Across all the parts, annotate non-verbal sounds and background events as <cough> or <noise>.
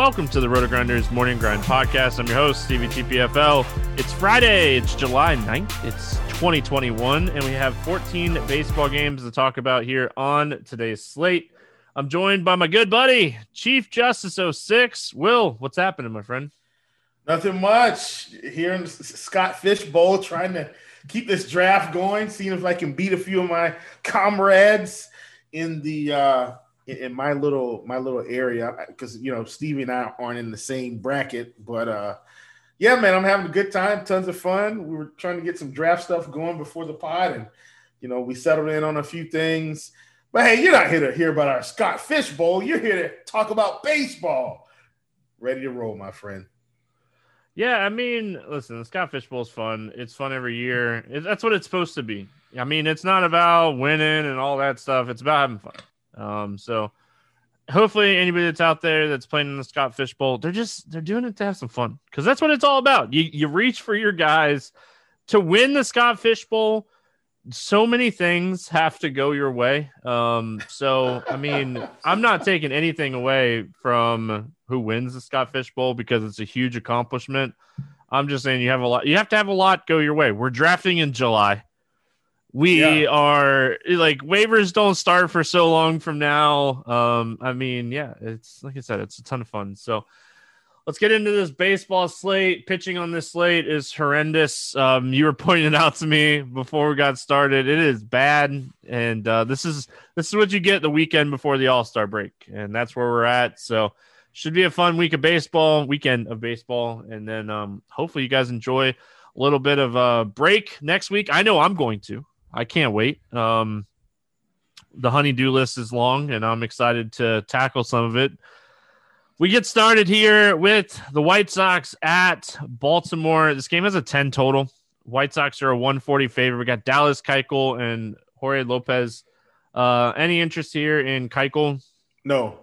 welcome to the Rotogrinders Morning Grind Podcast. I'm your host, Stevie TPFL. It's Friday, it's July 9th, it's 2021, and we have 14 baseball games to talk about here on today's slate. I'm joined by my good buddy, Chief Justice 06. Will, what's happening, my friend? Nothing much. Here in Scott Fish Bowl, trying to keep this draft going, seeing if I can beat a few of my comrades in the uh in my little my little area because you know Stevie and I aren't in the same bracket, but uh yeah, man, I'm having a good time, tons of fun. We were trying to get some draft stuff going before the pod, and you know we settled in on a few things. But hey, you're not here to hear about our Scott Fish Bowl. You're here to talk about baseball. Ready to roll, my friend. Yeah, I mean, listen, the Scott Fish Bowl is fun. It's fun every year. It, that's what it's supposed to be. I mean, it's not about winning and all that stuff. It's about having fun. Um, so hopefully anybody that's out there that's playing in the Scott Fish Bowl, they're just they're doing it to have some fun because that's what it's all about. You you reach for your guys to win the Scott Fish Bowl. So many things have to go your way. Um, so I mean, I'm not taking anything away from who wins the Scott Fish Bowl because it's a huge accomplishment. I'm just saying you have a lot. You have to have a lot go your way. We're drafting in July. We yeah. are like waivers don't start for so long from now. Um, I mean, yeah, it's like I said, it's a ton of fun. So let's get into this baseball slate. Pitching on this slate is horrendous. Um, you were pointing out to me before we got started. It is bad, and uh, this is this is what you get the weekend before the All Star break, and that's where we're at. So should be a fun week of baseball, weekend of baseball, and then um, hopefully you guys enjoy a little bit of a break next week. I know I'm going to. I can't wait. Um, the honeydew list is long, and I'm excited to tackle some of it. We get started here with the White Sox at Baltimore. This game has a 10 total. White Sox are a 140 favorite. We got Dallas Keuchel and Jorge Lopez. Uh, any interest here in Keuchel? No.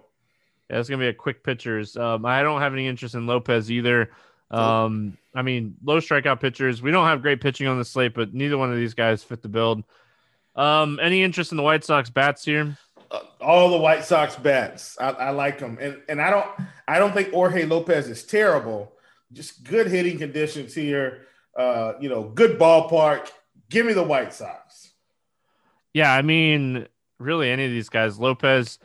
Yeah, it's gonna be a quick pitchers. Um, I don't have any interest in Lopez either. Um, I mean, low strikeout pitchers. We don't have great pitching on the slate, but neither one of these guys fit the build. Um, any interest in the White Sox bats here? Uh, all the White Sox bats. I, I, like them, and and I don't I don't think Jorge Lopez is terrible. Just good hitting conditions here. Uh, you know, good ballpark. Give me the White Sox. Yeah, I mean, really, any of these guys. Lopez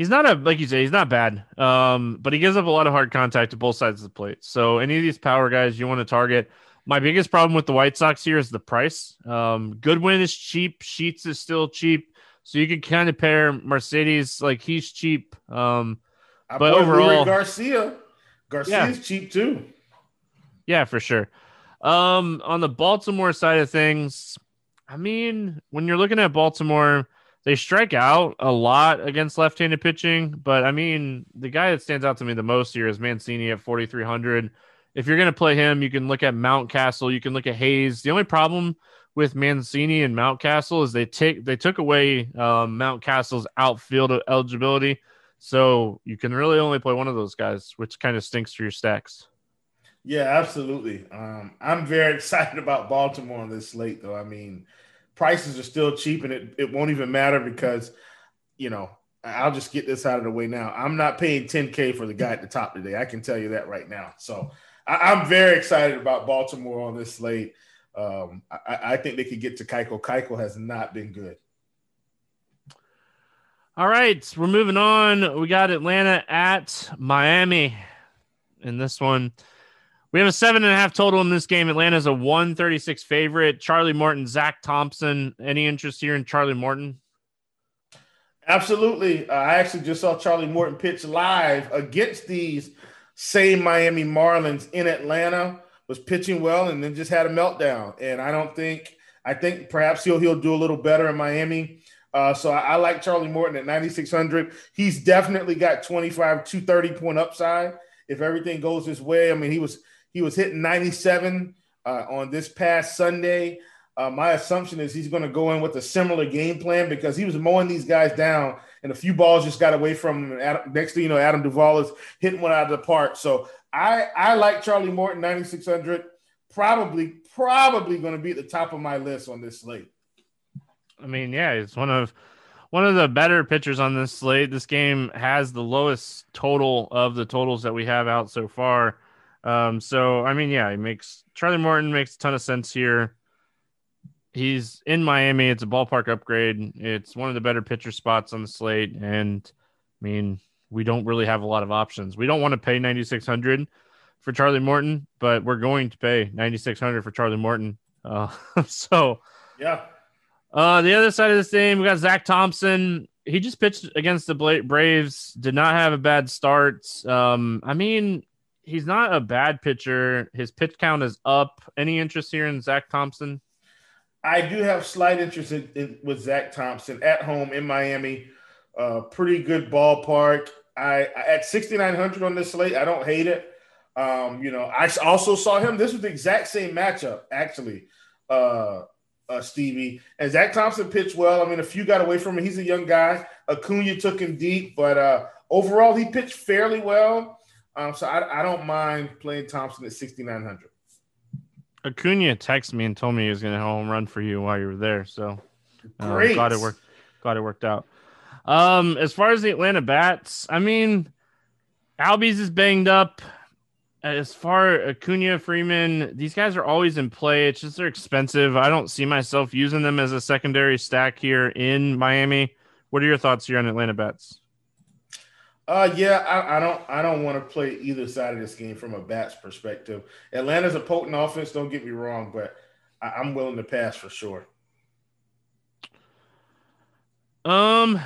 he's not a like you say he's not bad. Um but he gives up a lot of hard contact to both sides of the plate. So any of these power guys you want to target my biggest problem with the white sox here is the price. Um goodwin is cheap sheets is still cheap. So you could kind of pair mercedes like he's cheap. Um but overall garcia. Garcia's yeah. cheap too. Yeah for sure. Um on the baltimore side of things i mean when you're looking at baltimore they strike out a lot against left-handed pitching, but I mean, the guy that stands out to me the most here is Mancini at 4,300. If you're going to play him, you can look at Mountcastle, you can look at Hayes. The only problem with Mancini and Mountcastle is they take they took away um, Mountcastle's outfield eligibility, so you can really only play one of those guys, which kind of stinks for your stacks. Yeah, absolutely. Um, I'm very <laughs> excited about Baltimore on this slate, though. I mean, prices are still cheap and it, it won't even matter because, you know, I'll just get this out of the way now. I'm not paying 10K for the guy at the top today. I can tell you that right now. So I, am very excited about Baltimore on this slate. Um, I, I, think they could get to Keuchel. Keuchel has not been good. All right, we're moving on. We got Atlanta at Miami in this one. We have a seven and a half total in this game. Atlanta's a 136 favorite. Charlie Morton, Zach Thompson. Any interest here in Charlie Morton? Absolutely. Uh, I actually just saw Charlie Morton pitch live against these same Miami Marlins in Atlanta. Was pitching well and then just had a meltdown. And I don't think I think perhaps he'll he'll do a little better in Miami. Uh, so I, I, like Charlie Morton at 9600. He's definitely got 25 230 point upside if everything goes his way. I mean, he was he was hitting 97 uh, on this past Sunday. Uh, my assumption is he's going to go in with a similar game plan because he was mowing these guys down, and a few balls just got away from him. Adam, next thing you know, Adam Duvall is hitting one out of the park. So I I like Charlie Morton 9600. Probably probably going to be at the top of my list on this slate. I mean, yeah, it's one of one of the better pitchers on this slate. This game has the lowest total of the totals that we have out so far. Um, so I mean, yeah, he makes Charlie Morton makes a ton of sense here. He's in Miami. It's a ballpark upgrade. It's one of the better pitcher spots on the slate, and I mean, we don't really have a lot of options. We don't want to pay ninety six hundred for Charlie Morton, but we're going to pay ninety six hundred for Charlie Morton. Uh, <laughs> so yeah. Uh, the other side of this game, we got Zach Thompson. He just pitched against the Braves. Did not have a bad start. Um, I mean, he's not a bad pitcher. His pitch count is up. Any interest here in Zach Thompson? I do have slight interest in, in, with Zach Thompson at home in Miami. Uh, pretty good ballpark. I at 6,900 on this slate. I don't hate it. Um, you know, I also saw him. This was the exact same matchup, actually. Uh, uh, Stevie. And Zach Thompson pitched well. I mean, a few got away from him. He's a young guy. Acuna took him deep, but uh, overall, he pitched fairly well. Um, so I, I, don't mind playing Thompson at 6,900. Acuna texted me and told me he was going to home run for you while you were there. So uh, great. Glad it worked. Glad it worked out. Um, as far as the Atlanta bats, I mean, Albies is banged up as far Acuna, Freeman, these guys are always in play. It's just they're expensive. I don't see myself using them as a secondary stack here in Miami. What are your thoughts here on Atlanta bats? Uh, yeah, I, I don't, I don't want to play either side of this game from a bats perspective. Atlanta's a potent offense. Don't get me wrong, but I, I'm willing to pass for sure. Um,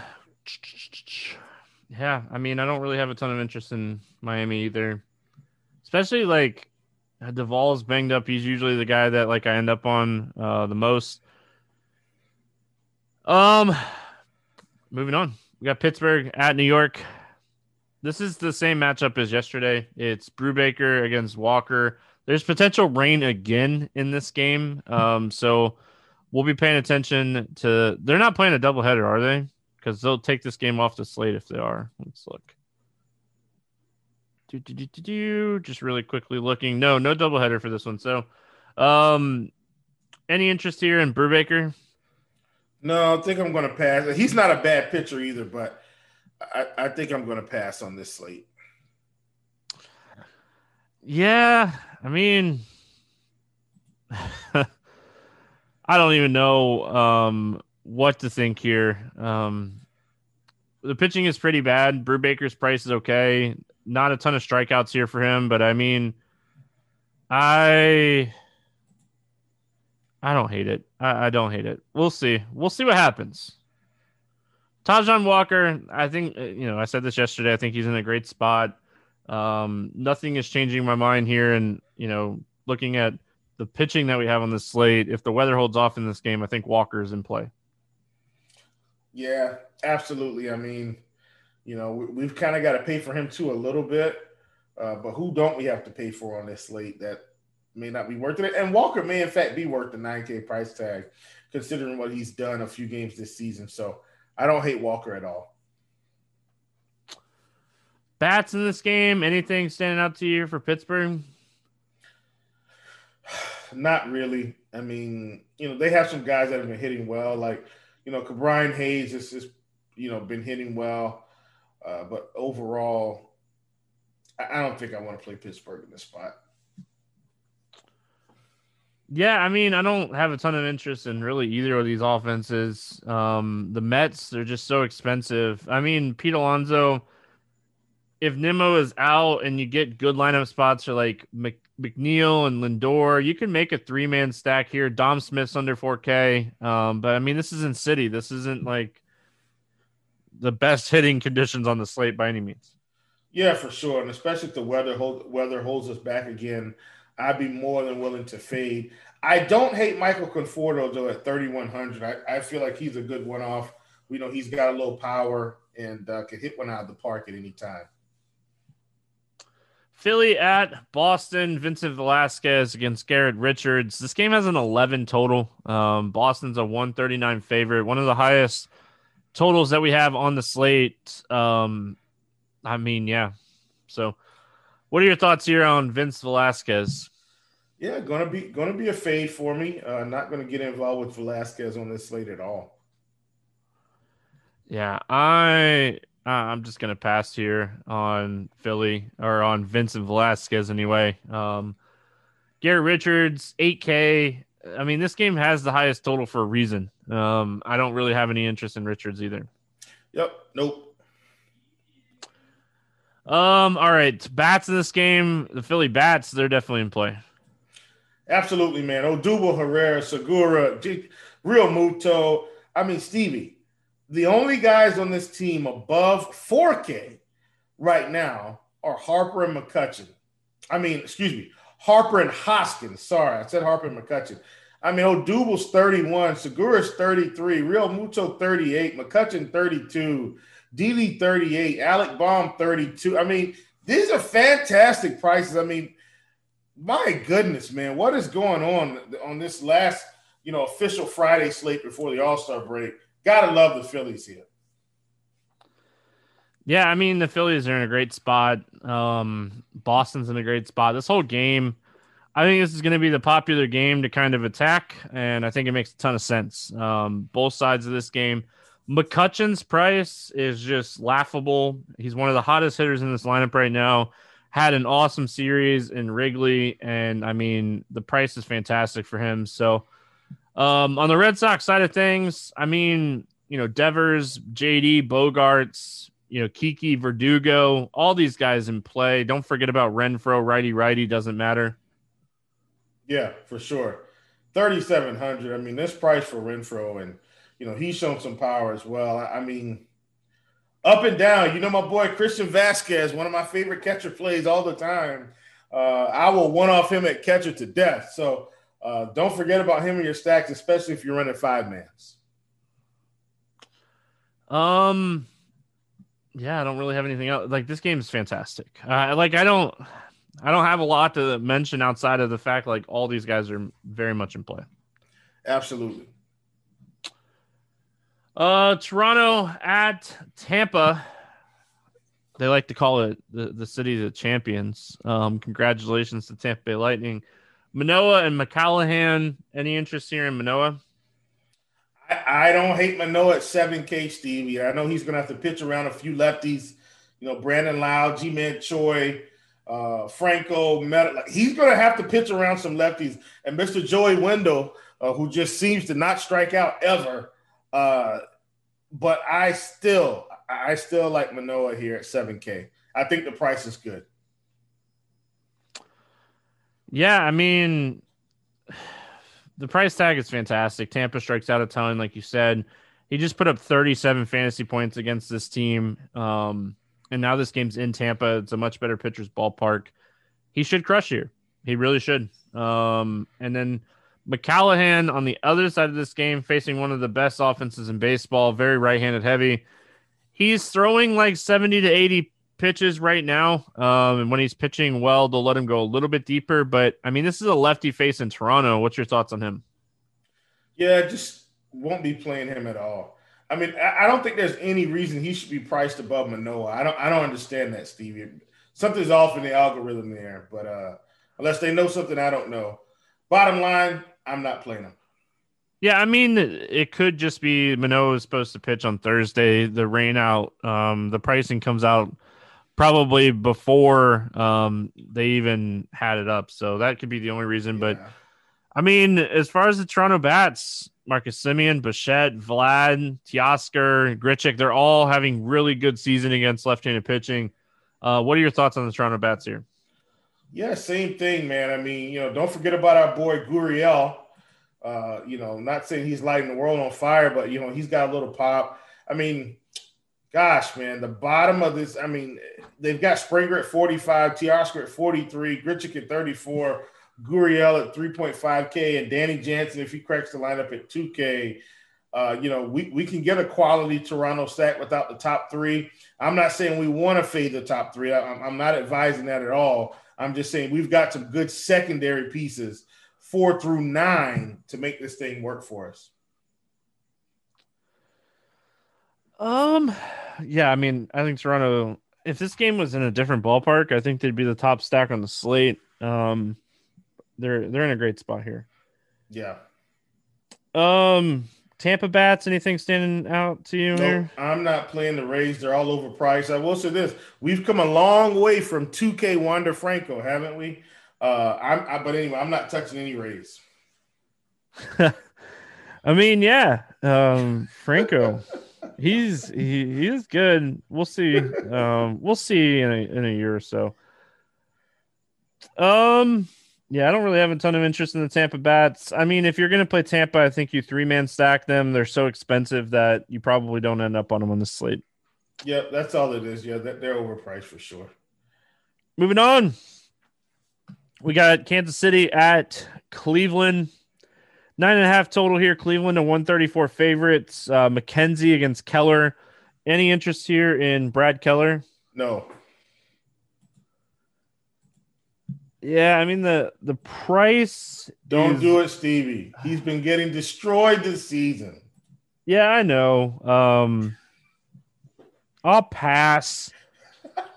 yeah, I mean, I don't really have a ton of interest in Miami either especially like Duvall's banged up. He's usually the guy that like I end up on uh, the most. Um, moving on, we got Pittsburgh at New York. This is the same matchup as yesterday. It's Brubaker against Walker. There's potential rain again in this game. Um, so we'll be paying attention to. They're not playing a doubleheader, are they? Because they'll take this game off the slate if they are. Let's look. Do, do, do, do, do. Just really quickly looking. No, no doubleheader for this one. So, um, any interest here in Brubaker? No, I think I'm going to pass. He's not a bad pitcher either, but I, I think I'm going to pass on this slate. Yeah, I mean, <laughs> I don't even know um, what to think here. Um, the pitching is pretty bad. Brubaker's price is okay not a ton of strikeouts here for him, but I mean, I I don't hate it. I, I don't hate it. We'll see. We'll see what happens. Taijuan Walker, I think uh, you know I said this yesterday. I think he's in a great spot. Um, nothing is changing my mind here, and you know, looking at the pitching that we have on the slate, if the weather holds off in this game, I think Walker is in play. Yeah, absolutely. I mean, you know, we, have kind of got to pay for him too a little bit. Uh, but who don't we have to pay for on this slate that may not be worth it? And Walker may, in fact, be worth the 9K price tag, considering what he's done a few games this season. So I don't hate Walker at all. Bats in this game, anything standing out to you for Pittsburgh? <sighs> Not really. I mean, you know, they have some guys that have been hitting well, like, you know, Brian Hayes has just, you know, been hitting well. Uh, but overall, I, I don't think I want to play Pittsburgh in this spot. Yeah, I mean, I don't have a ton of interest in really either of these offenses. Um, the Mets, they're just so expensive. I mean, Pete Alonso, if Nimmo is out and you get good lineup spots for like Mc, McNeil and Lindor, you can make a three man stack here. Dom Smith's under 4K. Um, but I mean, this isn't City. This isn't like the best hitting conditions on the slate by any means. Yeah, for sure, and especially if the weather hold, weather holds us back again, I'd be more than willing to fade. I don't hate Michael Conforto though at 3100. I, I feel like he's a good one off. We know he's got a little power and uh, can hit one out of the park at any time. Philly at Boston, Vincent Velasquez against Garrett Richards. This game has an 11 total. Um, Boston's a 139 favorite, one of the highest totals that we have on the slate. Um, I mean, yeah. So, what are your thoughts here on Vince Velasquez? Yeah, gonna be gonna be a fade for me. Uh, not gonna get involved with Velasquez on this slate at all. Yeah, I uh, I'm just gonna pass here on Philly or on Vincent Velasquez anyway. Um, Garrett Richards, 8K. I mean, this game has the highest total for a reason. Um, I don't really have any interest in Richards either. Yep. Nope. Um. All right. Bats in this game. The Philly Bats. They're definitely in play. Absolutely, man. Odubel, Herrera, Segura, G- Realmuto. I mean, Stevie. The only guys on this team above 4K right now are Harper and McCutchen. I mean, excuse me, Harper and Hoskins. Sorry, I said Harper and McCutchen. I mean, Odubel's 31, Segura's 33, Realmuto 38, McCutchen 32, Didi 38, Alec Bohm 32. I mean, these are fantastic prices. I mean, my goodness, man, what is going on on this last, you know, official Friday slate before the All Star break? Gotta love the Phillies here. Yeah, I mean the Phillies are in a great spot. Um, Boston's in a great spot. This whole game, I think this is going to be the popular game to kind of attack, and I think it makes a ton of sense. Um, both sides of this game. McCutchen's price is just laughable. He's one of the hottest hitters in this lineup right now. Had an awesome series in Wrigley, and I mean the price is fantastic for him. So, um, on the Red Sox side of things, I mean, you know, Devers, JD, Bogaerts, you know, Kiki, Verdugo, all these guys in play. Don't forget about Renfroe, righty righty, doesn't matter. Yeah, for sure. 3700 I mean, this price for Renfroe and, you know, he's shown some power as well. I, I mean, up and down. You know, my boy Christian Vázquez, one of my favorite catcher plays all the time. Uh, I will one off him at catcher to death. So uh, don't forget about him in your stacks, especially if you're running five mans. Um, yeah, I don't really have anything else. Like this game is fantastic. Uh, like I don't, I don't have a lot to mention outside of the fact like all these guys are very much in play. Absolutely. Uh, Toronto at Tampa. They like to call it the, the city of champions. Um, congratulations to Tampa Bay Lightning. Manoah and McClanahan. Any interest here in Manoah? I, I don't hate Manoah at 7K, Stevie. I know he's going to have to pitch around a few lefties. You know, Brandon Lowe, G Man Choi, uh, Franco, Met- like, he's going to have to pitch around some lefties. And Mr. Joey Wendle, uh, who just seems to not strike out ever. Uh, but I still, I still like Manoah here at 7K. I think the price is good. Yeah, I mean, the price tag is fantastic. Tampa strikes out a ton, like you said. He just put up 37 fantasy points against this team. Um, and now this game's in Tampa. It's a much better pitcher's ballpark. He should crush here. He really should. Um, and then McClanahan on the other side of this game, facing one of the best offenses in baseball, very right handed heavy. He's throwing like 70 to 80 pitches right now. Um, and when he's pitching well, they'll let him go a little bit deeper. But I mean, this is a lefty face in Toronto. What's your thoughts on him? Yeah, just won't be playing him at all. I mean, I don't think there's any reason he should be priced above Manoah. I don't I don't understand that, Stevie. Something's off in the algorithm there, but uh unless they know something I don't know. Bottom line, I'm not playing him. Yeah, I mean, it could just be Manoah is supposed to pitch on Thursday. The rain out, um, the pricing comes out probably before um, they even had it up. So that could be the only reason. Yeah. But I mean, as far as the Toronto Bats, Marcus Semien, Bichette, Vlad, Teoscar, Grichuk, they're all having really good season against left-handed pitching. Uh, what are your thoughts on the Toronto Bats here? Yeah, same thing, man. I mean, you know, don't forget about our boy Gurriel. Uh, you know, not saying he's lighting the world on fire, but you know, he's got a little pop. I mean, gosh, man, the bottom of this, I mean, they've got Springer at 45, Teoscar at 43, Grichuk at 34, Gurriel at 3.5K, and Danny Jansen, if he cracks the lineup at 2K. Uh, you know, we, we can get a quality Toronto stack without the top three. I'm not saying we want to fade the top three. I, I'm not advising that at all. I'm just saying we've got some good secondary pieces, four through nine, to make this thing work for us. Um, yeah, I mean, I think Toronto. If this game was in a different ballpark, I think they'd be the top stack on the slate. Um, they're they're in a great spot here. Yeah. Um, Tampa bats, anything standing out to you Nope, here? I'm not playing the Rays. They're all overpriced. I will say this: we've come a long way from 2K Wander Franco, haven't we? Uh, I'm, I, but anyway, I'm not touching any Rays. <laughs> I mean, yeah, um, Franco, he's he, he is good. We'll see. Um, we'll see in a in a year or so. Um, yeah, I don't really have a ton of interest in the Tampa bats. I mean, if you're gonna play Tampa, I think you three man stack them. They're so expensive that you probably don't end up on them on the slate. Yep, that's all it is. Yeah, they're, they're overpriced for sure. Moving on, we got Kansas City at Cleveland. Nine and a half total here. Cleveland, a 134 favorites. Uh, McKenzie against Keller. Any interest here in Brad Keller? No, Yeah, I mean the the price. don't is- do it, Stevie. He's been getting destroyed this season. Yeah, I know. Um, I'll pass.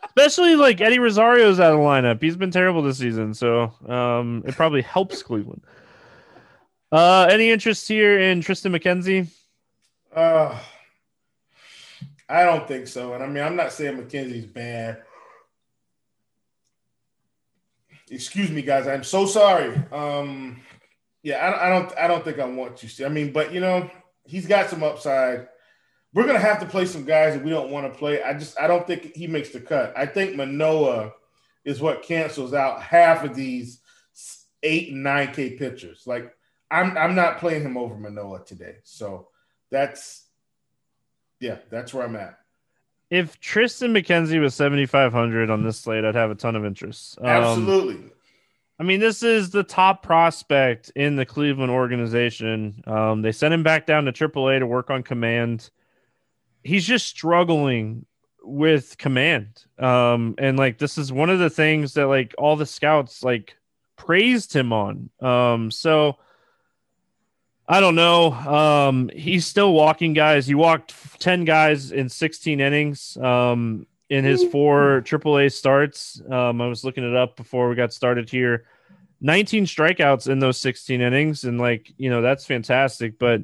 Especially like Eddie Rosario's out of the lineup. He's been terrible this season, so um, it probably helps Cleveland. Uh, any interest here in Tristan McKenzie? Uh, I don't think so. And I mean, I'm not saying McKenzie's bad. Excuse me, guys. I'm so sorry. Um, yeah, I, I don't. I don't think I want you. To see. I mean, but you know, he's got some upside. We're gonna have to play some guys that we don't want to play. I just. I don't think he makes the cut. I think Manoah is what cancels out half of these eight nine K pitchers. Like I'm. I'm not playing him over Manoah today. So that's yeah, that's where I'm at. If Tristan McKenzie was 7,500 on this slate, I'd have a ton of interest. Um, Absolutely. I mean, this is the top prospect in the Cleveland organization. Um, they sent him back down to AAA to work on command. He's just struggling with command. Um, and like this is one of the things that like all the scouts like praised him on. Um, so I don't know. Um, he's still walking guys. He walked 10 guys in 16 innings. Um, in his four AAA starts. Um, I was looking it up before we got started here. 19 strikeouts in those 16 innings, and like you know that's fantastic. But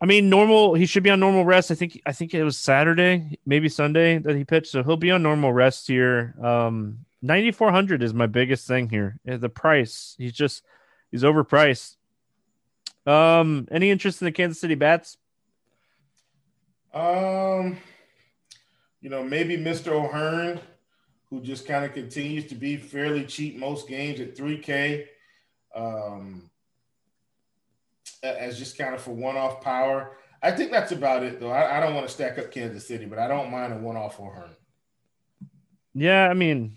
I mean, normal. He should be on normal rest. I think. I think it was Saturday, maybe Sunday that he pitched, so he'll be on normal rest here. Um, 9400 is my biggest thing here. Uh, The price. He's just he's overpriced. Um, any interest in the Kansas City Bats? Um, you know, maybe Mr. O'Hearn, who just kind of continues to be fairly cheap most games at 3K. Um, as just kind of for one-off power. I think that's about it, though. I, I don't want to stack up Kansas City, but I don't mind a one-off O'Hearn. Yeah, I mean,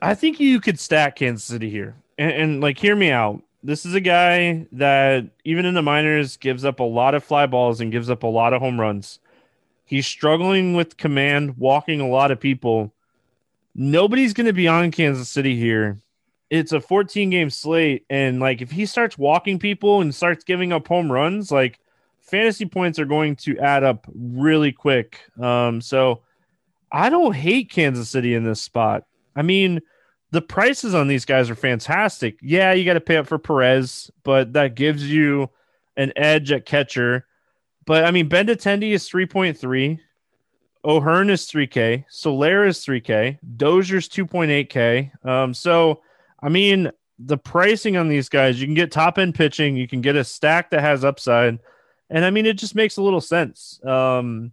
I think you could stack Kansas City here, and, and like, hear me out. This is a guy that even in the minors gives up a lot of fly balls and gives up a lot of home runs. He's struggling with command, walking a lot of people. Nobody's going to be on Kansas City here. It's a 14 game slate, and like if he starts walking people and starts giving up home runs, like fantasy points are going to add up really quick. Um, so I don't hate Kansas City in this spot. I mean, the prices on these guys are fantastic. Yeah, you got to pay up for Perez, but that gives you an edge at catcher. But I mean, Benintendi is 3.3. O'Hearn is 3K. Soler is 3K. Dozier's 2.8K. Um, so, I mean, the pricing on these guys, you can get top end pitching, you can get a stack that has upside. And I mean, it just makes a little sense. Um,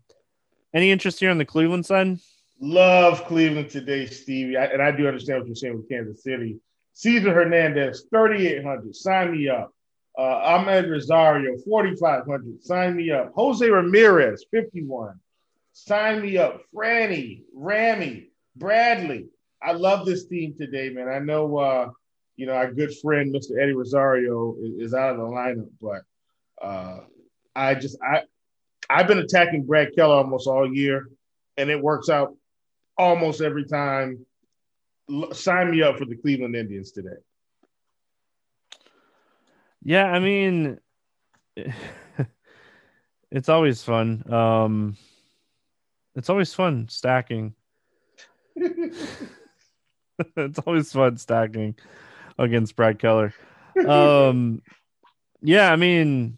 any interest here on the Cleveland side? Love Cleveland today, Stevie. I, and I do understand what you're saying with Kansas City. Cesar Hernandez, 3,800. Sign me up. Uh, Amed Rosario, 4,500. Sign me up. Jose Ramirez, 51. Sign me up. Franny, Rammy, Bradley. I love this team today, man. I know, uh, you know, our good friend, Mr. Eddie Rosario, is, is out of the lineup, but uh, I just, I, I've been attacking Brad Keller almost all year, and it works out almost every time. Sign me up for the Cleveland Indians today. Yeah, I mean, <laughs> it's always fun. Um, it's always fun stacking. <laughs> it's always fun stacking against Brad Keller. Um, Yeah, I mean,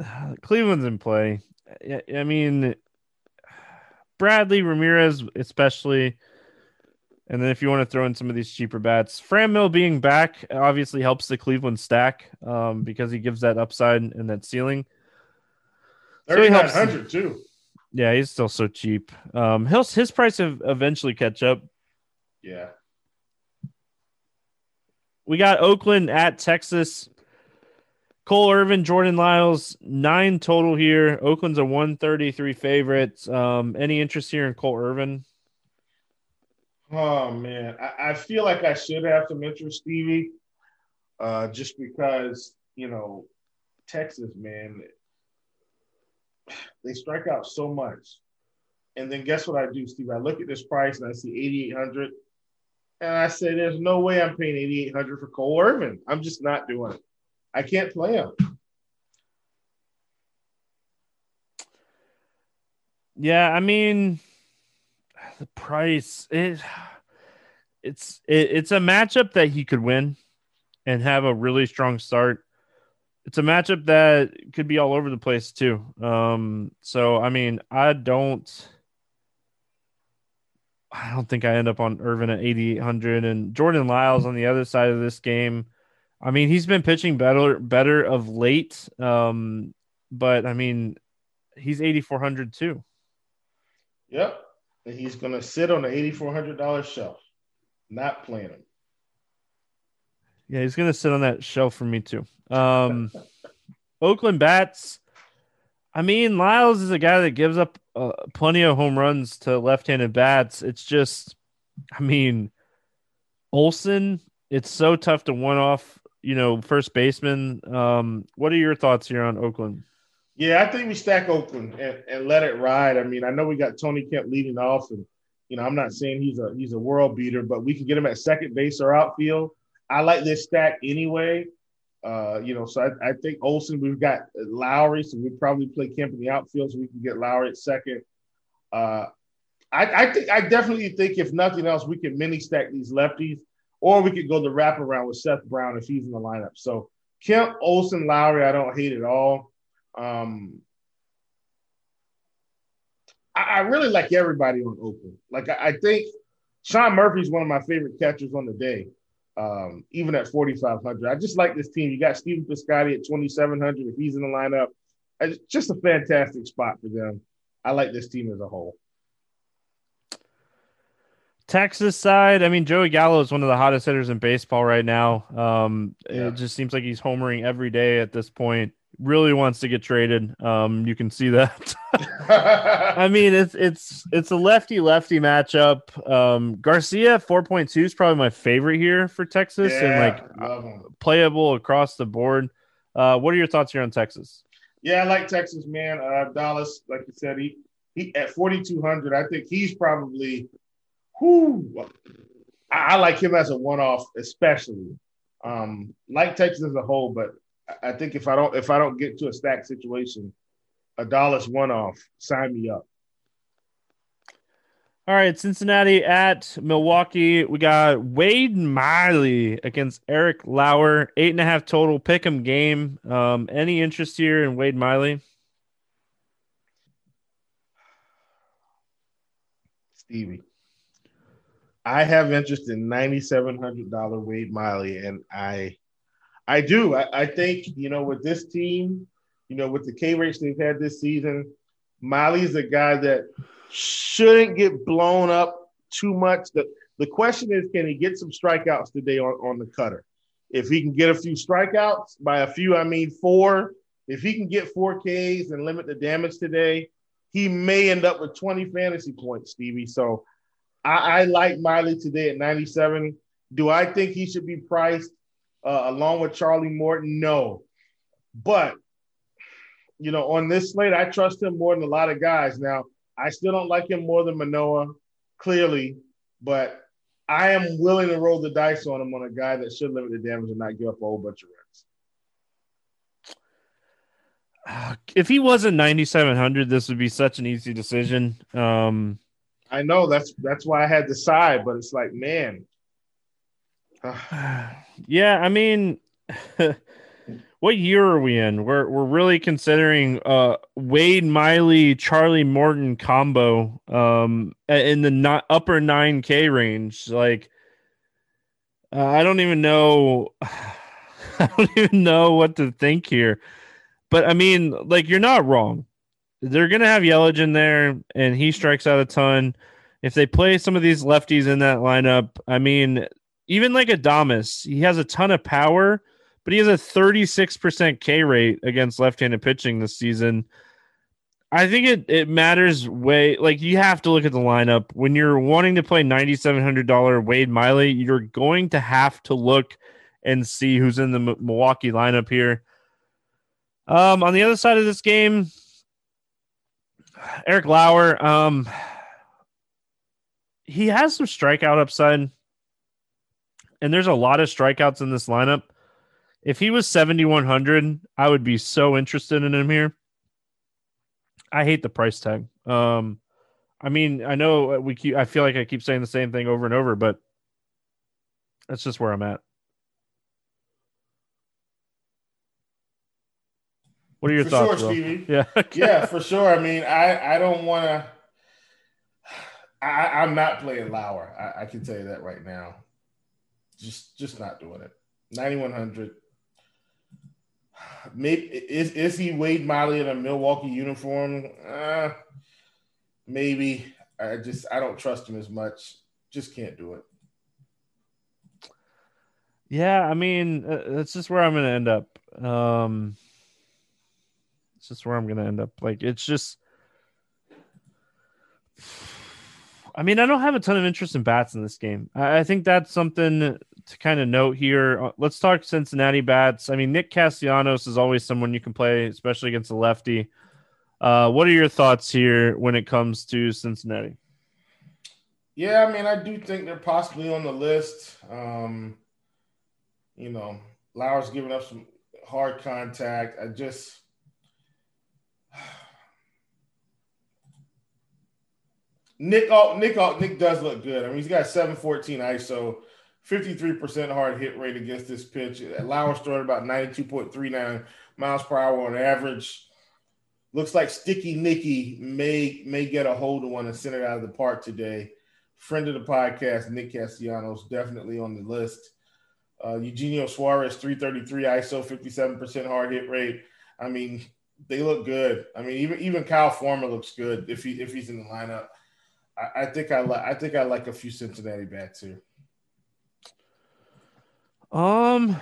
<sighs> Cleveland's in play. I mean, Bradley Ramirez, especially. And then if you want to throw in some of these cheaper bats, Franmil being back obviously helps the Cleveland stack um, because he gives that upside and that ceiling. So he helps hundred too. Yeah, he's still so cheap. Um, he'll, his price will eventually catch up. Yeah. We got Oakland at Texas. Cole Irvin, Jordan Lyles, nine total here. Oakland's a 133 favorite. Um, any interest here in Cole Irvin? Oh man, I, I, feel like I should have some interest, Stevie. Uh, just because, you know, Texas, man, they strike out so much. And then guess what I do, Steve? I look at this price and I see 8,800. And I say, there's no way I'm paying 8,800 for Cole Irvin. I'm just not doing it. I can't play him. Yeah, I mean, the price it it's it, it's a matchup that he could win and have a really strong start. It's a matchup that could be all over the place too. Um, so I mean, I don't. I don't think I end up on Irvin at 8,800 and Jordan Lyles on the other side of this game. I mean, he's been pitching better better of late. Um, but I mean, he's 8400 too. Yep. And he's going to sit on the $8400 shelf. Not playing him. Yeah, he's going to sit on that shelf for me too. Um <laughs> Oakland bats I mean, Lyles is a guy that gives up uh, plenty of home runs to left-handed bats. It's just I mean, Olson, it's so tough to one off you know, first baseman. Um, what are your thoughts here on Oakland? Yeah, I think we stack Oakland and, and let it ride. I mean, I know we got Tony Kemp leading off, and you know, I'm not saying he's a he's a world beater, but we can get him at second base or outfield. I like this stack anyway. Uh, you know, so I, I think Olson, we've got Lowrie, so we probably play Kemp in the outfield so we can get Lowrie at second. Uh, I, I think I definitely think if nothing else, we can mini stack these lefties or we could go the wraparound with Seth Brown if he's in the lineup. So Kemp, Olson, Lowrie, I don't hate at all. Um, I, I, really like everybody on Oakland. Like I, I, think Sean Murphy's one of my favorite catchers on the day, um, even at 4,500. I just like this team. You got Stephen Piscotty at 2,700 if he's in the lineup. It's just a fantastic spot for them. I like this team as a whole. Texas side, I mean, Joey Gallo is one of the hottest hitters in baseball right now. Um, yeah. It just seems like he's homering every day at this point. Really wants to get traded. Um, you can see that. <laughs> I <laughs> mean, it's it's it's a lefty lefty matchup. Um, Garcia four point two is probably my favorite here for Texas, yeah, and like playable across the board. Uh, what are your thoughts here on Texas? Yeah, I like Texas, man. Uh, Dallas, like you said, he he at forty two hundred. I think he's probably whoo, I, I like him as a one-off, especially. Um, like Texas as a whole, but I think if I don't if I don't get to a stack situation, a Dallas one-off, sign me up. All right, Cincinnati at Milwaukee. We got Wade Miley against Eric Lauer. Eight and a half total pick 'em game. Um, any interest here in Wade Miley? Stevie. I have interest in ninety seven hundred dollar Wade Miley, and I, I do. I, I, think you know with this team, you know with the K rates they've had this season, Miley's a guy that shouldn't get blown up too much. The the question is, can he get some strikeouts today on, on the cutter? If he can get a few strikeouts, by a few I mean four. If he can get four Ks and limit the damage today, he may end up with 20 fantasy points, Stevie. So I, I like Miley today at 97. Do I think he should be priced uh, along with Charlie Morton? No. But, you know, on this slate, I trust him more than a lot of guys. Now, I still don't like him more than Manoah, clearly, but I am willing to roll the dice on him on a guy that should limit the damage and not give up a whole bunch of runs. If he wasn't 9,700, this would be such an easy decision. Um, I know that's that's why I had to sigh, but it's like, man. <sighs> yeah, I mean, <laughs> what year are we in? We're we're really considering uh Wade Miley Charlie Morton combo um in the not upper 9k range. Like uh, I don't even know <sighs> I don't even know what to think here. But I mean, like you're not wrong. They're gonna have Yelich in there and he strikes out a ton. If they play some of these lefties in that lineup, I mean, even like Adames, he has a ton of power but he has a 36% K rate against left-handed pitching this season. I think it, it matters way like you have to look at the lineup when you're wanting to play $9700 Wade Miley, you're going to have to look and see who's in the Milwaukee lineup here. Um, on the other side of this game, Eric Lauer, um, he has some strikeout upside, and there's a lot of strikeouts in this lineup. If he was 7100, I would be so interested in him here. I hate the price tag. Um I mean, I know we keep I feel like I keep saying the same thing over and over, but that's just where I'm at. What are your for thoughts, sure, Stevie. <laughs> Yeah. yeah, for sure. I mean, I I don't want to. I, I'm not playing Lauer. I, I can tell you that right now. Just just not doing it. 9100. <sighs> Maybe is is he Wade Miley in a Milwaukee uniform? Uh, maybe. I just I don't trust him as much. Just can't do it. Yeah, I mean, uh, that's just where I'm going to end up. Um, just where I'm to end up. Like, it's just. I mean, I don't have a ton of interest in bats in this game. I, I think that's something to kind of note here. Uh, let's talk Cincinnati bats. I mean, Nick Castellanos is always someone you can play, especially against a lefty. Uh, what are your thoughts here when it comes to Cincinnati? Yeah, I mean, I do think they're possibly on the list. Um, you know, Lauer's giving up some hard contact. I just Nick Nick Nick does look good. I mean, he's got 714 ISO, 53% hard hit rate against this pitch. Lauer's throwing about 92.39 miles per hour on average. Looks like Sticky Nicky may may get a hold of one and send it out of the park today. Friend of the podcast, Nick Castellanos, definitely on the list. Uh, Eugenio Suarez, 333 ISO, 57% hard hit rate. I mean, they look good. I mean, even even Kyle Farmer looks good if he if he's in the lineup. I, I think I like I think I like a few Cincinnati bats here. Um,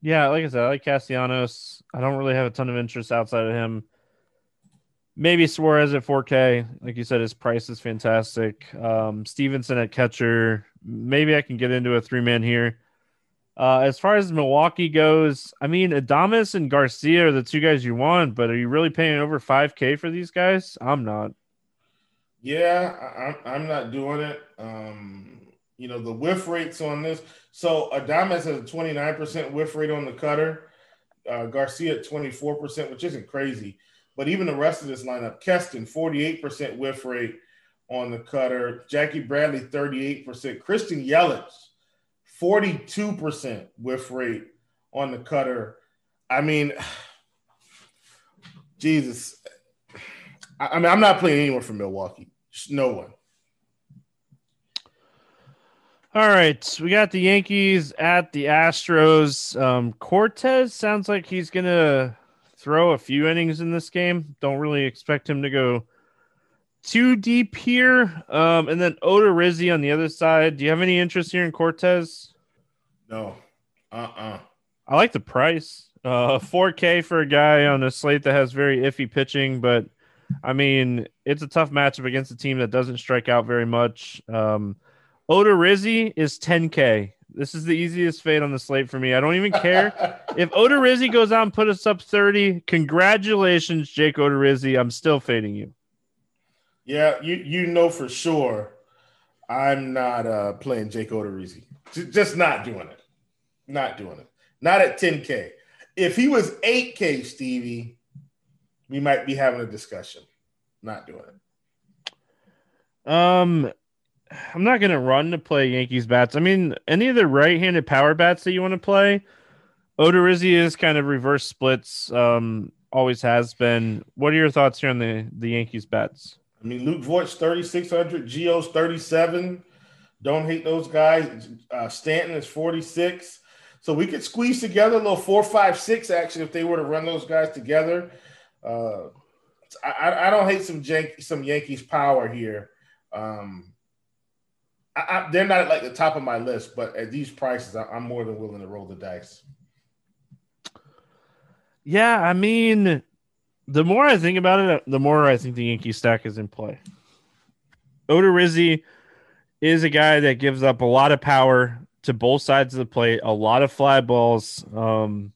yeah, like I said, I like Castellanos. I don't really have a ton of interest outside of him. Maybe Suarez at 4K. Like you said, his price is fantastic. Um, Stephenson at catcher. Maybe I can get into a three man here. Uh, as far as Milwaukee goes, I mean, Adames and Garcia are the two guys you want, but are you really paying over 5K for these guys? I'm not. Yeah, I, I'm not doing it. Um, you know, the whiff rates on this. So Adames has a 29% whiff rate on the cutter, uh, Garcia at 24%, which isn't crazy. But even the rest of this lineup, Keston, 48% whiff rate on the cutter, Jackie Bradley, 38%, Christian Yelich, 42% whiff rate on the cutter. I mean, <sighs> Jesus. I, I mean, I'm not playing anyone from Milwaukee. Just no one. All right, we got the Yankees at the Astros. Um, Cortes sounds like he's gonna throw a few innings in this game. Don't really expect him to go too deep here. Um, and then Odorizzi on the other side. Do you have any interest here in Cortes? No. Uh-uh. I like the price. Uh, 4K for a guy on a slate that has very iffy pitching, but I mean, it's a tough matchup against a team that doesn't strike out very much. Um, Odorizzi is 10K. This is the easiest fade on the slate for me. I don't even care <laughs> if Odorizzi goes out and put us up 30. Congratulations, Jake Odorizzi. I'm still fading you. Yeah, you you know for sure I'm not uh, playing Jake Odorizzi. Just not doing it. Not doing it. Not at 10K. If he was 8K, Stevie, we might be having a discussion. Not doing it. Um, I'm not gonna run to play Yankees bats. I mean, any of the right-handed power bats that you want to play, Odorizzi is kind of reverse splits. Um, always has been. What are your thoughts here on the the Yankees bats? I mean, Luke Voit's 3,600, Gio's 37. Don't hate those guys. Uh, Stanton is 46. So we could squeeze together a little four, five, six action if they were to run those guys together. Uh, I, I, don't hate some Yan- some Yankees power here. Um, I, I, they're not at like the top of my list, but at these prices, I'm more than willing to roll the dice. Yeah, I mean, the more I think about it, the more I think the Yankee stack is in play. Odorizzi is a guy that gives up a lot of power to both sides of the plate, a lot of fly balls. Um,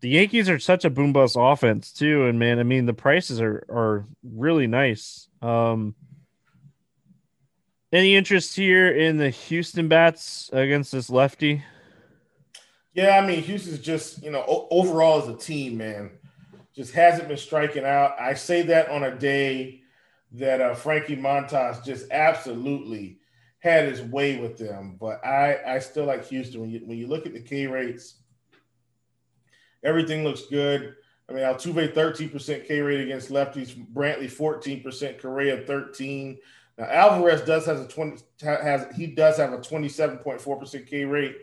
the Yankees are such a boom bust offense too, and man, I mean the prices are are really nice. Um, any interest here in the Houston bats against this lefty? Yeah, I mean Houston's just you know o- overall as a team, man, just hasn't been striking out. I say that on a day that uh, Frankie Montas just absolutely had his way with them. But I I still like Houston when you when you look at the K rates, everything looks good. I mean, Altuve 13% K rate against lefties, Brantley 14%, Correa 13. Now Alvarez does has a 20 has he does have a 27.4% K rate.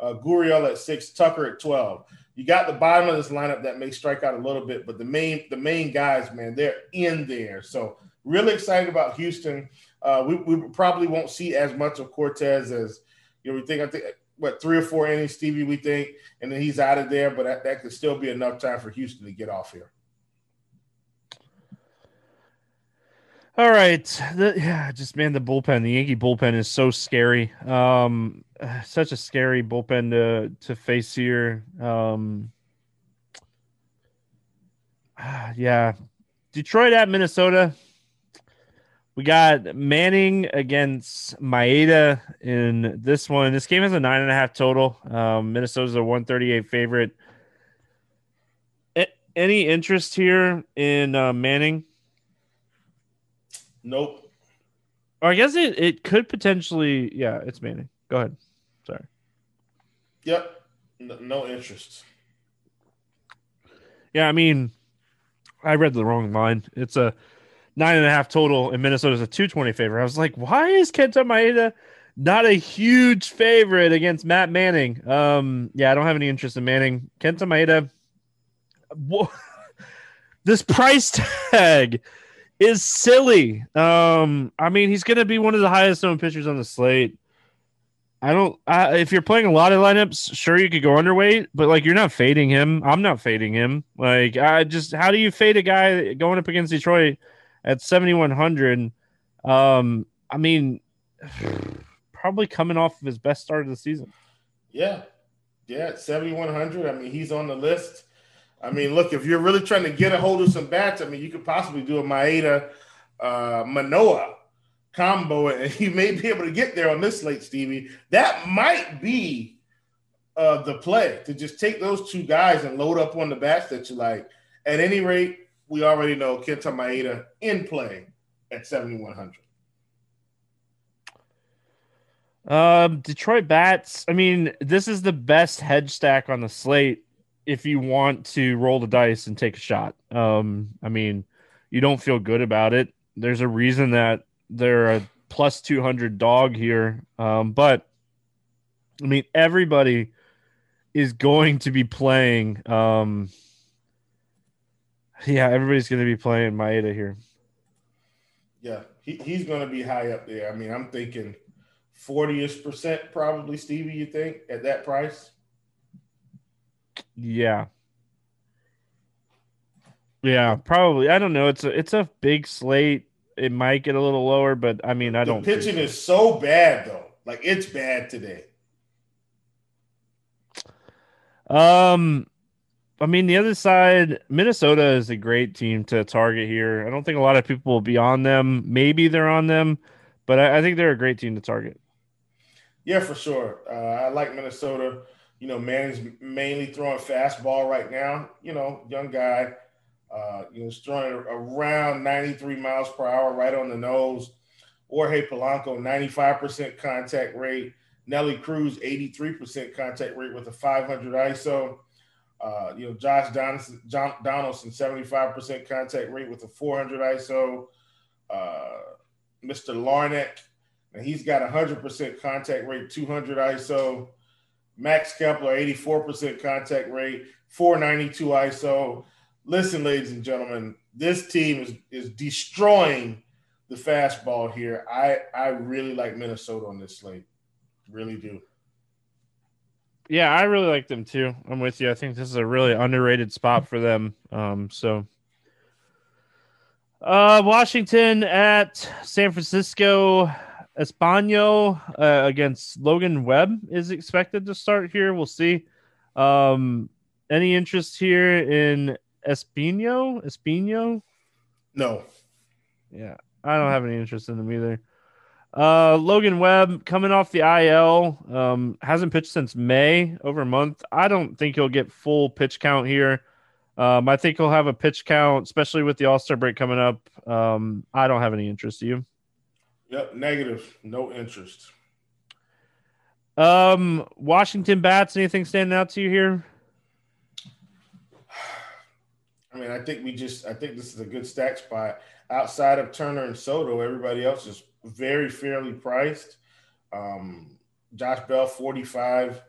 Uh, Gurriel at six, Tucker at 12 you got the bottom of this lineup that may strike out a little bit, but the main the main guys, man, they're in there. So really excited about Houston. Uh, we, we probably won't see as much of Cortes as you know. We think I think what three or four innings, Stevie. We think, and then he's out of there. But that, that could still be enough time for Houston to get off here. All right, the, yeah, just man, the bullpen, the Yankee bullpen is so scary. Um, such a scary bullpen to to face here. Um, <sighs> yeah, Detroit at Minnesota. We got Manning against Maeda in this one. This game has a nine and a half total. Um, Minnesota's a one thirty eight favorite. A- any interest here in uh, Manning? Nope. Or I guess it, it could potentially. Yeah, it's Manning. Go ahead. Sorry. Yep. No, no interest. Yeah, I mean, I read the wrong line. It's a nine and a half total, and Minnesota's a two twenty favorite. I was like, why is Kenta Maeda not a huge favorite against Matt Manning? Um, yeah, I don't have any interest in Manning. Kenta Maeda. <laughs> this price tag is silly. Um, I mean, he's going to be one of the highest known pitchers on the slate. I don't. I, if you're playing a lot of lineups, sure you could go underweight, but like you're not fading him. I'm not fading him. Like I just, how do you fade a guy going up against Detroit at 7100? Um, I mean, <sighs> probably coming off of his best start of the season. Yeah, yeah, 7100. I mean, he's on the list. I mean, look, if you're really trying to get a hold of some bats, I mean, you could possibly do a Maeda uh, Manoah combo, and <laughs> you may be able to get there on this slate, Stevie. That might be uh, the play to just take those two guys and load up on the bats that you like. At any rate, we already know Kenta Maeda in play at 7,100. Um, Detroit bats. I mean, this is the best hedge stack on the slate if you want to roll the dice and take a shot. Um, I mean, you don't feel good about it. There's a reason that they're a plus 200 dog here. Um, but I mean, everybody is going to be playing. Um, yeah, everybody's going to be playing Maeda here. Yeah, he, he's going to be high up there. I mean, I'm thinking 40 ish percent probably, Stevie, you think, at that price? Yeah. Yeah, probably. I don't know. It's a it's a big slate. It might get a little lower, but I mean, I the don't. Pitching is so bad though. Like it's bad today. Um, I mean, the other side, Minnesota is a great team to target here. I don't think a lot of people will be on them. Maybe they're on them, but I, I think they're a great team to target. Yeah, for sure. Uh, I like Minnesota. You know, man is mainly throwing fastball right now. You know, young guy. Uh, you know, throwing around 93 miles per hour, right on the nose. Jorge Polanco, 95% contact rate. Nelly Cruz, 83% contact rate with a 500 ISO. Uh, you know, Josh Donaldson, John, Donaldson, 75% contact rate with a 400 ISO. Uh, Mr. Larnach, and he's got 100% contact rate, 200 ISO. Max Kepler, 84% contact rate, 492 ISO. Listen, ladies and gentlemen, this team is, is destroying the fastball here. I, I really like Minnesota on this slate. Really do. Yeah, I really like them too. I'm with you. I think this is a really underrated spot for them. Um, so uh, Washington at San Francisco. Espino uh, against Logan Webb is expected to start here. We'll see. Um, any interest here in Espino? Espino? No. Yeah, I don't have any interest in them either. Uh, Logan Webb coming off the IL, um, hasn't pitched since May, over a month. I don't think he'll get full pitch count here. Um, I think he'll have a pitch count, especially with the All Star break coming up. Um, I don't have any interest. Do you? Yep, negative, no interest. Um, Washington bats. Anything standing out to you here? I mean, I think we just. I think this is a good stack spot. Outside of Turner and Soto, everybody else is very fairly priced. Um, Josh Bell, 45.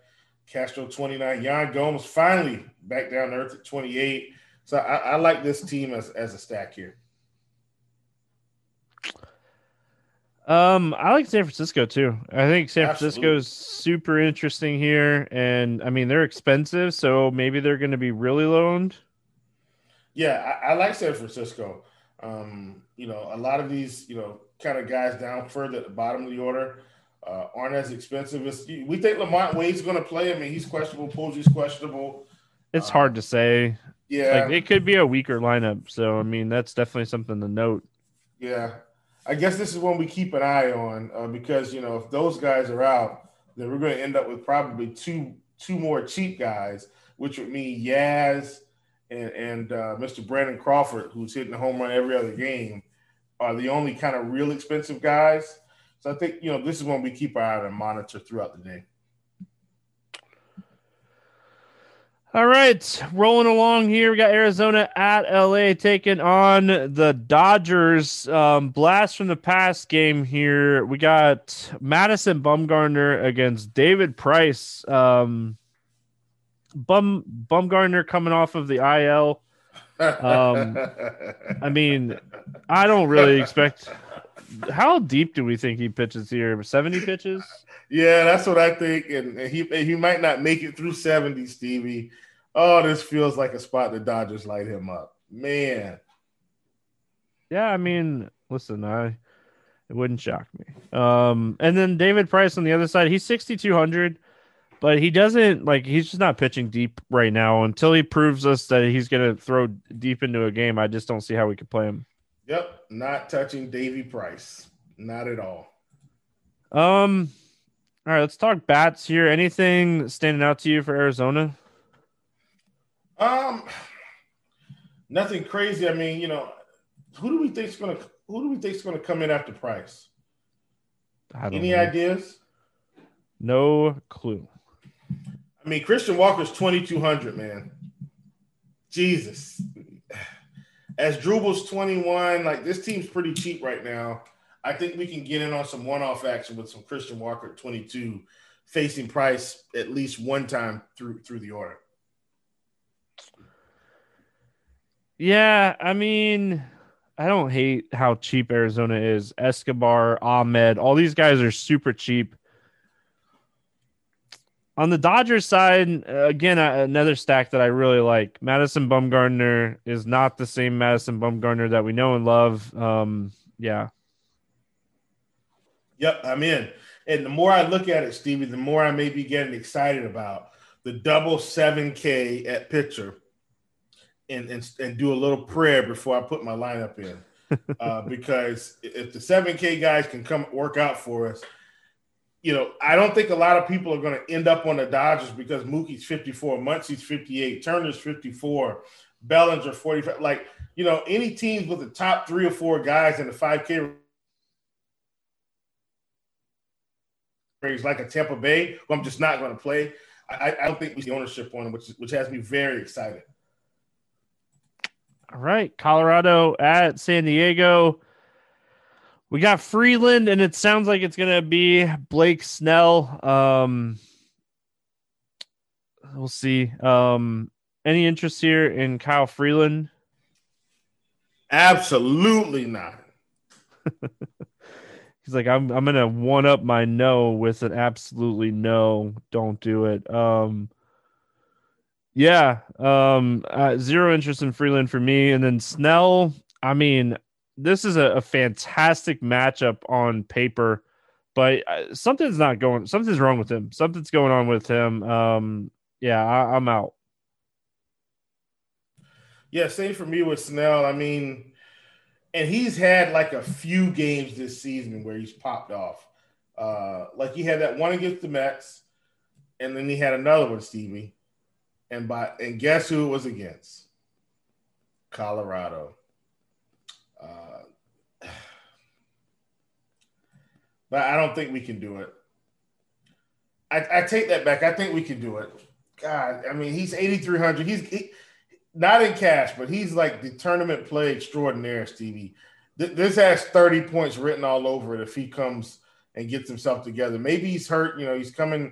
Castro, 29. Yan Gomes finally back down to earth at 28. So I, I like this team as, as a stack here. Um, I like San Francisco too. I think San Francisco is super interesting here, and I mean they're expensive, so maybe they're going to be really loaned. Yeah, I, I, like San Francisco. Um, you know, a lot of these, you know, kind of guys down further at the bottom of the order uh, aren't as expensive as we think. LaMonte Wade's going to play. I mean, he's questionable. Posey's questionable. It's hard to say. Yeah, like, it could be a weaker lineup. So I mean, that's definitely something to note. Yeah, I guess this is one we keep an eye on uh, because you know if those guys are out, then we're going to end up with probably two two more cheap guys, which would mean Yaz and and uh, Mr. Brandon Crawford, who's hitting a home run every other game, are the only kind of real expensive guys. So I think you know this is one we keep our eye on and monitor throughout the day. All right, rolling along here. We got Arizona at LA taking on the Dodgers. Um, blast from the past game here. We got Madison Bumgarner against David Price. Um, Bum Bumgarner coming off of the IL. Um, I mean, I don't really expect. How deep do we think he pitches here? Seventy pitches? Yeah, that's what I think, and he he might not make it through seventy, Stevie. Oh, this feels like a spot the Dodgers light him up, man. Yeah, I mean, listen, I it wouldn't shock me. Um, and then David Price on the other side, he's sixty two hundred but he doesn't like he's just not pitching deep right now until he proves us that he's going to throw deep into a game. I just don't see how we could play him. Yep, not touching Davy Price, not at all. Um, all right, let's talk bats here. Anything standing out to you for Arizona? Um, nothing crazy. I mean, you know, who do we think's going to who do we think's going to come in after Price? Any know. ideas? No clue. I mean, Christian Walker's 2,200, man. Jesus. Asdrubal's 21. Like, this team's pretty cheap right now. I think we can get in on some one off action with some Christian Walker at 22, facing Price at least one time through through the order. Yeah, I mean, I don't hate how cheap Arizona is. Escobar, Ahmed, all these guys are super cheap. On the Dodgers side, again, another stack that I really like. Madison Bumgarner is not the same Madison Bumgarner that we know and love. Um, yeah. Yep, I'm in. And the more I look at it, Stevie, the more I may be getting excited about the double 7K at pitcher and, and, and do a little prayer before I put my lineup in. <laughs> uh, because if the 7K guys can come work out for us – you know, I don't think a lot of people are going to end up on the Dodgers because Mookie's 54, Muncy's 58, Turner's 54, Bellinger 45. Like, you know, any teams with the top three or four guys in the 5K range, like a Tampa Bay, who I'm just not going to play. I, I don't think we see ownership on him, which which has me very excited. All right, Colorado at San Diego. We got Freeland, and it sounds like it's gonna be Blake Snell. Um, we'll see. Um, any interest here in Kyle Freeland? Absolutely not. <laughs> He's like, I'm I'm gonna one up my no with an absolutely no. Don't do it. Um, yeah. Um, uh, zero interest in Freeland for me, and then Snell. I mean, this is a, a fantastic matchup on paper, but uh, something's not going. Something's wrong with him. Something's going on with him. Um, yeah, I, I'm out. Yeah, same for me with Snell. I mean, and he's had like a few games this season where he's popped off. Uh, like he had that one against the Mets, and then he had another one, Stevie. And by and guess who it was against? Colorado. But I don't think we can do it. I, I, take that back. I think we can do it. God, I mean, he's 8,300. He's he, not in cash, but he's like the tournament play extraordinaire, Stevie. Th- this has 30 points written all over it if he comes and gets himself together. Maybe he's hurt. You know, he's coming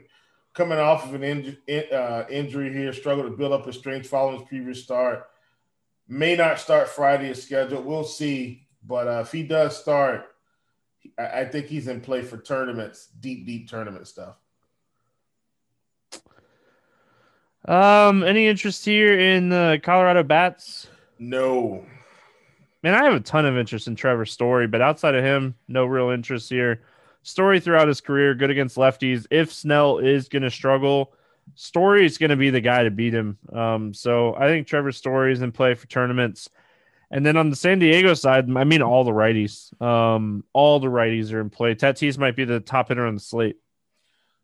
coming off of an uh, injury here, struggled to build up his strength following his previous start. May not start Friday as scheduled. We'll see. But uh, if he does start, I, I think he's in play for tournaments, deep, deep tournament stuff. Um, any interest here in the Colorado Bats? No. Man, I have a ton of interest in Trevor Story, but outside of him, no real interest here. Story throughout his career, good against lefties. If Snell is going to struggle, Story is going to be the guy to beat him. Um, so I think Trevor Story is in play for tournaments. And then on the San Diego side, I mean, all the righties, um, all the righties are in play. Tatis might be the top hitter on the slate.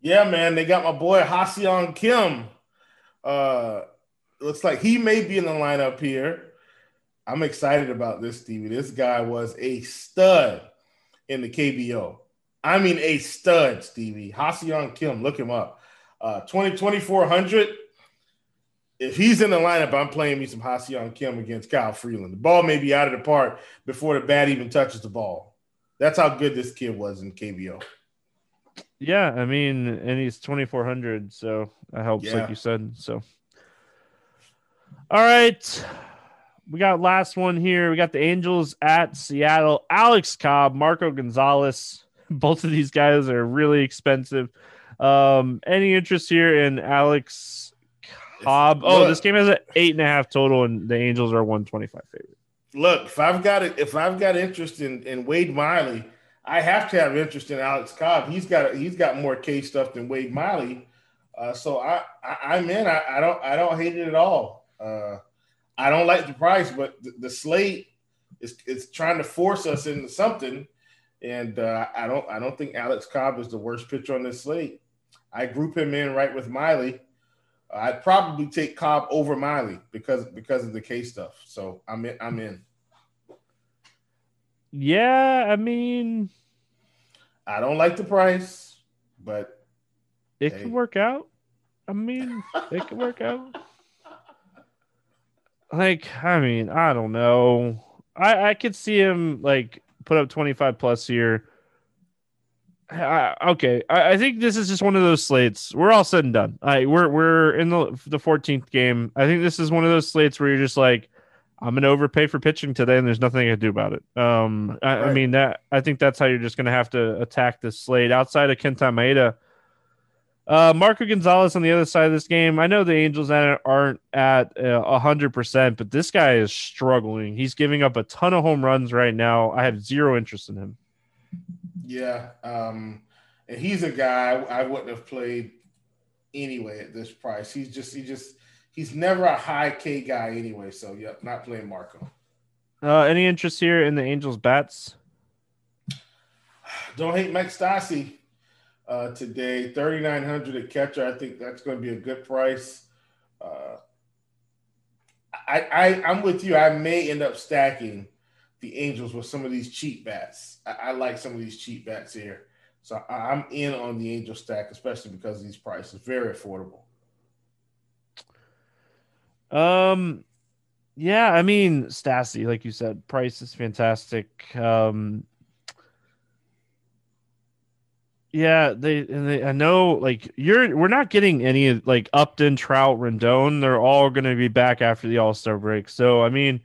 Yeah, man, they got my boy Ha-Seong Kim uh, looks like he may be in the lineup here. I'm excited about this, Stevie. This guy was a stud in the KBO. I mean, a stud, Stevie. Ha-Seong Kim, look him up. Uh, 20, 2400. If he's in the lineup, I'm playing me some Ha-Seong Kim against Kyle Freeland. The ball may be out of the park before the bat even touches the ball. That's how good this kid was in KBO. Yeah, I mean, and he's 2400, so that helps, yeah. like you said. So, all right, we got last one here. We got the Angels at Seattle. Alex Cobb, Marco Gonzalez. <laughs> Both of these guys are really expensive. Um, any interest here in Alex Cobb? Oh, this game has an eight and a half total, and the Angels are 125 favorite. Look, if I've got it, if I've got interest in in Wade Miley I have to have interest in Alex Cobb. He's got he's got more K stuff than Wade Miley. Uh, so I, I am in. I, I, don't I don't hate it at all. Uh, I don't like the price, but the, the slate is is trying to force us into something, and uh, I don't I don't think Alex Cobb is the worst pitcher on this slate. I group him in right with Miley. I'd probably take Cobb over Miley because because of the K stuff. So I'm in. I'm in. Yeah, I mean, I don't like the price, but it hey. could work out. I mean, it could work out. Like, I mean, I don't know. I I could see him like put up 25 plus here. I, okay, I, I, think this is just one of those slates. We're all said and done. I we're we're in the the 14th game. I think this is one of those slates where you're just like, I'm gonna overpay for pitching today, and there's nothing I can do about it. Um, I, right. I, mean that I think that's how you're just gonna have to attack this slate. Outside of Kenta Maeda, uh, Marco Gonzalez on the other side of this game. I know the Angels aren't at a hundred percent, but this guy is struggling. He's giving up a ton of home runs right now. I have zero interest in him. Yeah, um, and he's a guy I wouldn't have played anyway at this price. He's just he just he's never a high K guy anyway. So yep, not playing Marco. Uh, any interest here in the Angels bats? <sighs> Don't hate Mike Stassi uh, today. Thirty nine hundred a catcher. I think that's going to be a good price. Uh, I, I I'm with you. I may end up stacking the Angels with some of these cheap bats. I, I like some of these cheap bats here. So I, I'm in on the Angel stack, especially because these prices. Very affordable. Um, yeah, I mean Stassi, like you said, price is fantastic. Um, yeah, they, they I know like you're we're not getting any like Upton, Trout, Rendon. They're all going to be back after the All Star break. So I mean,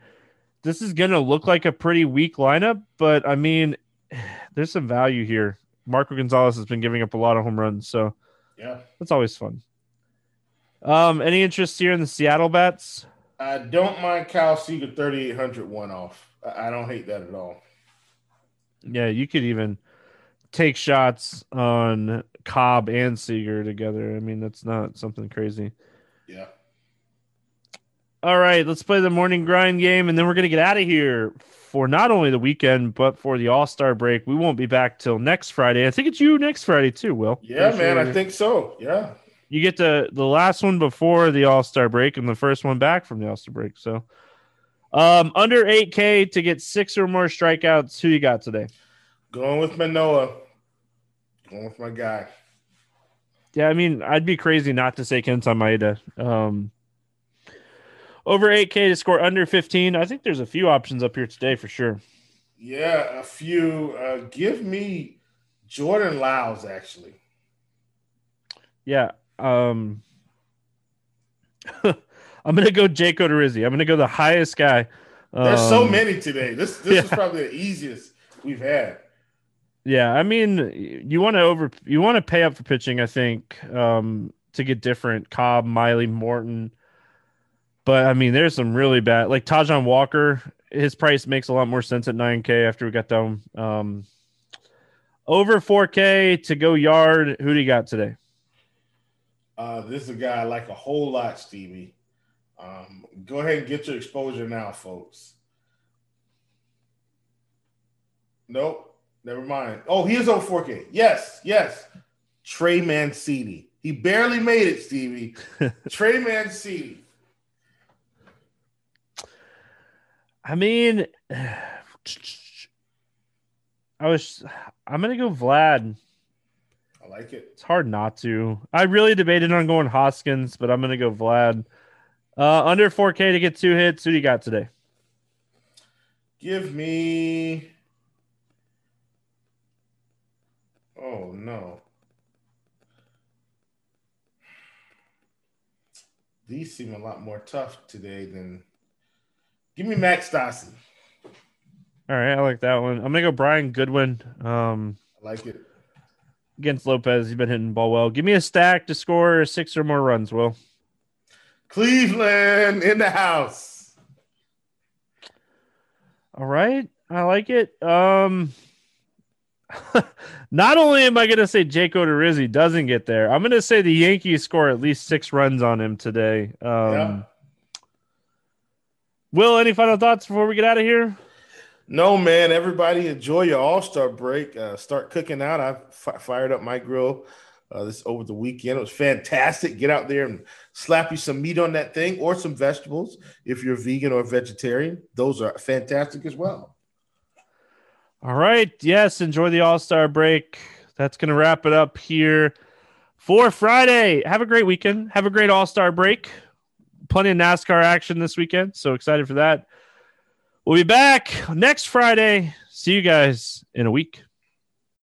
this is going to look like a pretty weak lineup, but I mean, <sighs> there's some value here. Marco Gonzalez has been giving up a lot of home runs, so Yeah. that's always fun. Um, any interest here in the Seattle bats? I don't mind Kyle Seager 3800 one off. I I don't hate that at all. Yeah, you could even take shots on Cobb and Seager together. I mean, that's not something crazy. Yeah. All right, let's play the morning grind game, and then we're gonna get out of here for not only the weekend but for the All Star break. We won't be back till next Friday. I think it's you next Friday too. Will? Yeah, Pretty man. sure I think so. Yeah. you get the the last one before the All Star break and the first one back from the All Star break. So, um, under eight K to get six or more strikeouts. Who you got today? Going with Manoah. Going with my guy. Yeah, I mean, I'd be crazy not to say Kenta Maeda. Um, over 8K to score under 15. I think there's a few options up here today for sure. Yeah, a few. Uh, give me Jordan Lyles, actually. Yeah. Um, <laughs> I'm going to go Jake Odorizzi. I'm going to go the highest guy. There's so Um, many today. This this is <laughs> probably the easiest we've had. Yeah, I mean, you want to over you want to pay up for pitching, I think, um, to get different Cobb, Miley, Morton. But I mean, there's some really bad like Taijuan Walker. His price makes a lot more sense at 9K after we got done. Um, over 4K to go yard. Who do you got today? Uh, this is a guy I like a whole lot, Stevie. Um, go ahead and get your exposure now, folks. Nope, never mind. Oh, he is on 4K. Yes, yes. Trey Mancini. He barely made it, Stevie. <laughs> Trey Mancini. I mean, <sighs> I was I'm gonna go Vlad. I like it. It's hard not to. I really debated on going Hoskins, but I'm gonna go Vlad. Uh, under 4K to get two hits. Who do you got today? Give me. Oh no. These seem a lot more tough today than. Give me Max Stassi. All right, I like that one. I'm gonna go Brian Goodwin. Um, I like it. against Lopez, he's been hitting ball well. Give me a stack to score six or more runs. Will. Cleveland in the house. All right, I like it. Um, <laughs> not only am I going to say Jake Odorizzi doesn't get there, I'm going to say the Yankees score at least six runs on him today. Um, Yeah. Will, any final thoughts before we get out of here? No, man. Everybody enjoy your All Star break. Uh, start cooking out. I fired up my grill uh, this over the weekend. It was fantastic. Get out there and slap you some meat on that thing or some vegetables if you're vegan or vegetarian. Those are fantastic as well. All right. Yes. Enjoy the All Star break. That's going to wrap it up here for Friday. Have a great weekend. Have a great All Star break. Plenty of NASCAR action this weekend. So excited for that. We'll be back next Friday. See you guys in a week.